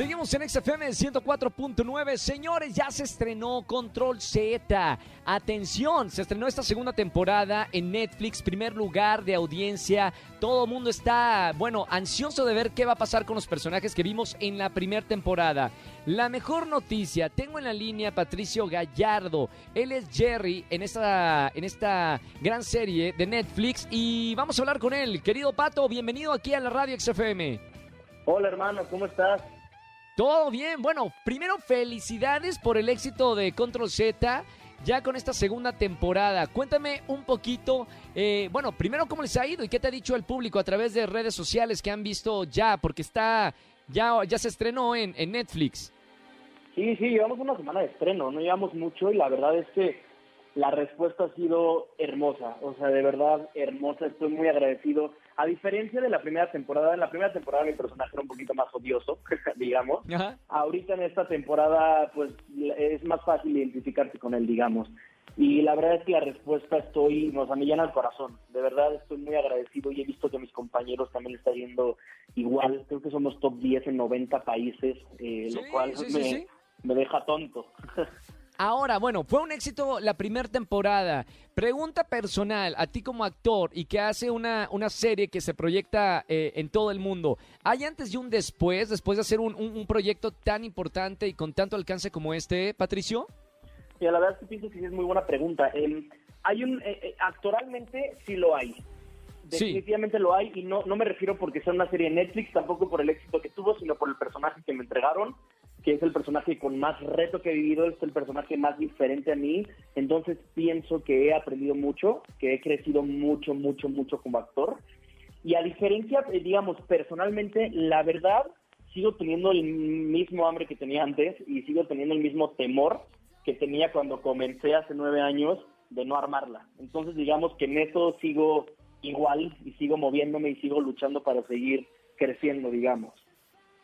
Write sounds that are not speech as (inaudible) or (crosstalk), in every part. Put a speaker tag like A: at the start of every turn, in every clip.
A: Seguimos en XFM 104.9. Señores, ya se estrenó Control Z. Atención, se estrenó esta segunda temporada en Netflix, primer lugar de audiencia. Todo el mundo está, bueno, ansioso de ver qué va a pasar con los personajes que vimos en la primera temporada. La mejor noticia, tengo en la línea a Patricio Gallardo. Él es Jerry en esta, en esta gran serie de Netflix y vamos a hablar con él. Querido Pato, bienvenido aquí a la radio XFM.
B: Hola hermano, ¿cómo estás?
A: Todo bien. Bueno, primero felicidades por el éxito de Control Z. Ya con esta segunda temporada, cuéntame un poquito, eh, bueno, primero cómo les ha ido y qué te ha dicho el público a través de redes sociales que han visto ya, porque está, ya, ya se estrenó en, en Netflix.
B: Sí, sí, llevamos una semana de estreno, no llevamos mucho y la verdad es que la respuesta ha sido hermosa, o sea, de verdad hermosa, estoy muy agradecido. A diferencia de la primera temporada, en la primera temporada mi personaje era un poquito más odioso, (laughs) digamos.
A: Ajá.
B: Ahorita en esta temporada, pues es más fácil identificarse con él, digamos. Y la verdad es que la respuesta estoy, nos me llena el corazón. De verdad estoy muy agradecido y he visto que a mis compañeros también está yendo igual. Creo que somos top 10 en 90 países, eh,
A: Sí,
B: lo cual
A: sí,
B: me,
A: sí.
B: me deja tonto. (laughs)
A: Ahora, bueno, fue un éxito la primera temporada. Pregunta personal, a ti como actor y que hace una, una serie que se proyecta eh, en todo el mundo, ¿hay antes y un después, después de hacer un, un- un proyecto tan importante y con tanto alcance como este, Patricio?
B: Y la verdad es que pienso que sí es muy buena pregunta. Eh, hay un, eh, eh, actualmente sí lo hay.
A: Sí.
B: Definitivamente lo hay y no, no me refiero porque sea una serie de Netflix, tampoco por el éxito que tuvo, sino por el personaje que me entregaron, que es el personaje con más reto que he vivido, es el personaje más diferente a mí. Entonces pienso que he aprendido mucho, que he crecido mucho, mucho, mucho como actor. Y a diferencia, eh, digamos, personalmente, la verdad, sigo teniendo el mismo hambre que tenía antes y sigo teniendo el mismo temor que tenía cuando comencé hace nueve años de no armarla. Entonces, digamos que en eso sigo igual y sigo moviéndome y sigo luchando para seguir creciendo, digamos.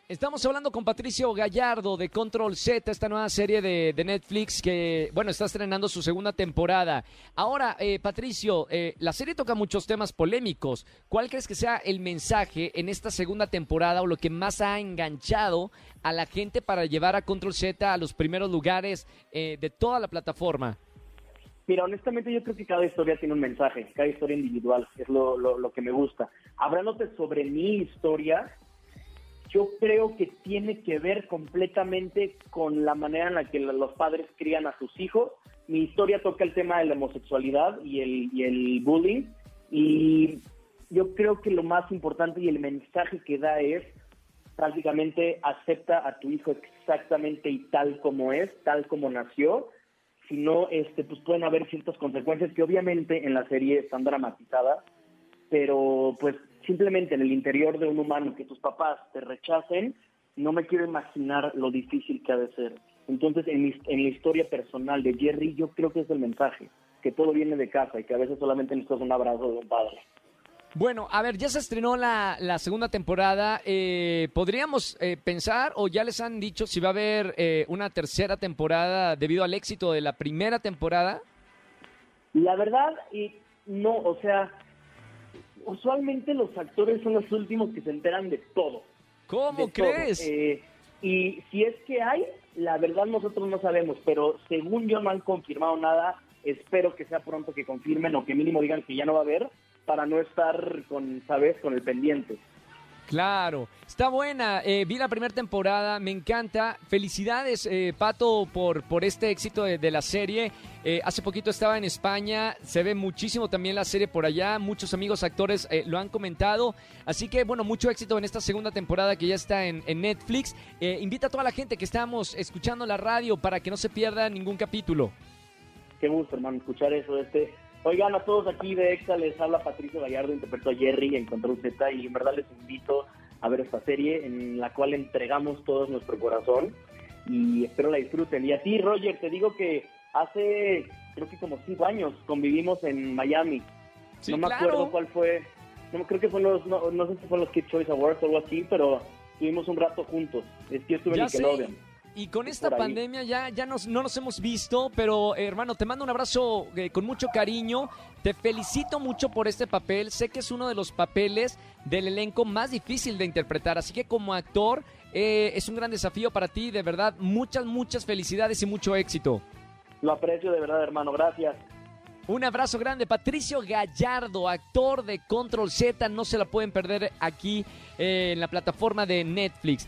A: Estamos hablando con Patricio Gallardo de Control Z, esta nueva serie de, Netflix que, bueno, está estrenando su segunda temporada. Ahora, eh, Patricio, eh, la serie toca muchos temas polémicos. ¿Cuál crees que sea el mensaje en esta segunda temporada o lo que más ha enganchado a la gente para llevar a Control Z a los primeros lugares eh, de toda la plataforma?
B: Mira, honestamente yo creo que cada historia tiene un mensaje, cada historia individual, es lo, lo, lo que me gusta. Hablándote sobre mi historia, yo creo que tiene que ver completamente con la manera en la que los padres crían a sus hijos. Mi historia toca el tema de la homosexualidad y el, y el bullying y yo creo que lo más importante y el mensaje que da es prácticamente acepta a tu hijo exactamente y tal como es, tal como nació, si no, este, pues pueden haber ciertas consecuencias que obviamente en la serie están dramatizadas, pero pues simplemente en el interior de un humano que tus papás te rechacen, no me quiero imaginar lo difícil que ha de ser. Entonces, en, mi, en la historia personal de Jerry, yo creo que es el mensaje, que todo viene de casa y que a veces solamente necesitas un abrazo de un padre.
A: Bueno, a ver, ya se estrenó la, la segunda temporada. Eh, ¿Podríamos eh, pensar o ya les han dicho si va a haber eh, una tercera temporada debido al éxito de la primera temporada?
B: La verdad, y no, o sea, usualmente los actores son los últimos que se enteran de todo.
A: ¿Cómo
B: de
A: crees?
B: todo. Eh, y si es que hay, la verdad nosotros no sabemos, pero según yo no han confirmado nada, espero que sea pronto que confirmen o que mínimo digan que ya no va a haber para no estar con, ¿sabes?, con el pendiente.
A: Claro, está buena. Eh, vi la primera temporada, me encanta. Felicidades, eh, Pato, por, por este éxito de, de la serie. Eh, hace poquito estaba en España, se ve muchísimo también la serie por allá. Muchos amigos actores eh, lo han comentado. Así que, bueno, mucho éxito en esta segunda temporada que ya está en, en Netflix. Invita a toda la gente que estamos escuchando la radio para que no se pierda ningún capítulo.
B: Qué gusto, hermano, escuchar eso. Este, Oigan, a todos aquí de EXA les habla Patricio Gallardo, interpretó a Jerry en Control Z y en verdad les invito a ver esta serie en la cual entregamos todo nuestro corazón y espero la disfruten. Y a ti, Roger, te digo que hace creo que como cinco años convivimos en Miami.
A: Sí,
B: no me
A: claro.
B: acuerdo cuál fue, no creo que fue los, no, no sé si fue los Kid Choice Awards o algo así, pero estuvimos un rato juntos. Es que yo estuve en
A: Ya sé. Y con esta pandemia ya, ya nos, no nos hemos visto, pero hermano, te mando un abrazo eh, con mucho cariño. Te felicito mucho por este papel. Sé que es uno de los papeles del elenco más difícil de interpretar, así que como actor eh, es un gran desafío para ti. De verdad, muchas, muchas felicidades y mucho éxito.
B: Lo aprecio de verdad, hermano. Gracias.
A: Un abrazo grande, Patricio Gallardo, actor de Control Z, no se la pueden perder aquí eh, en la plataforma de Netflix.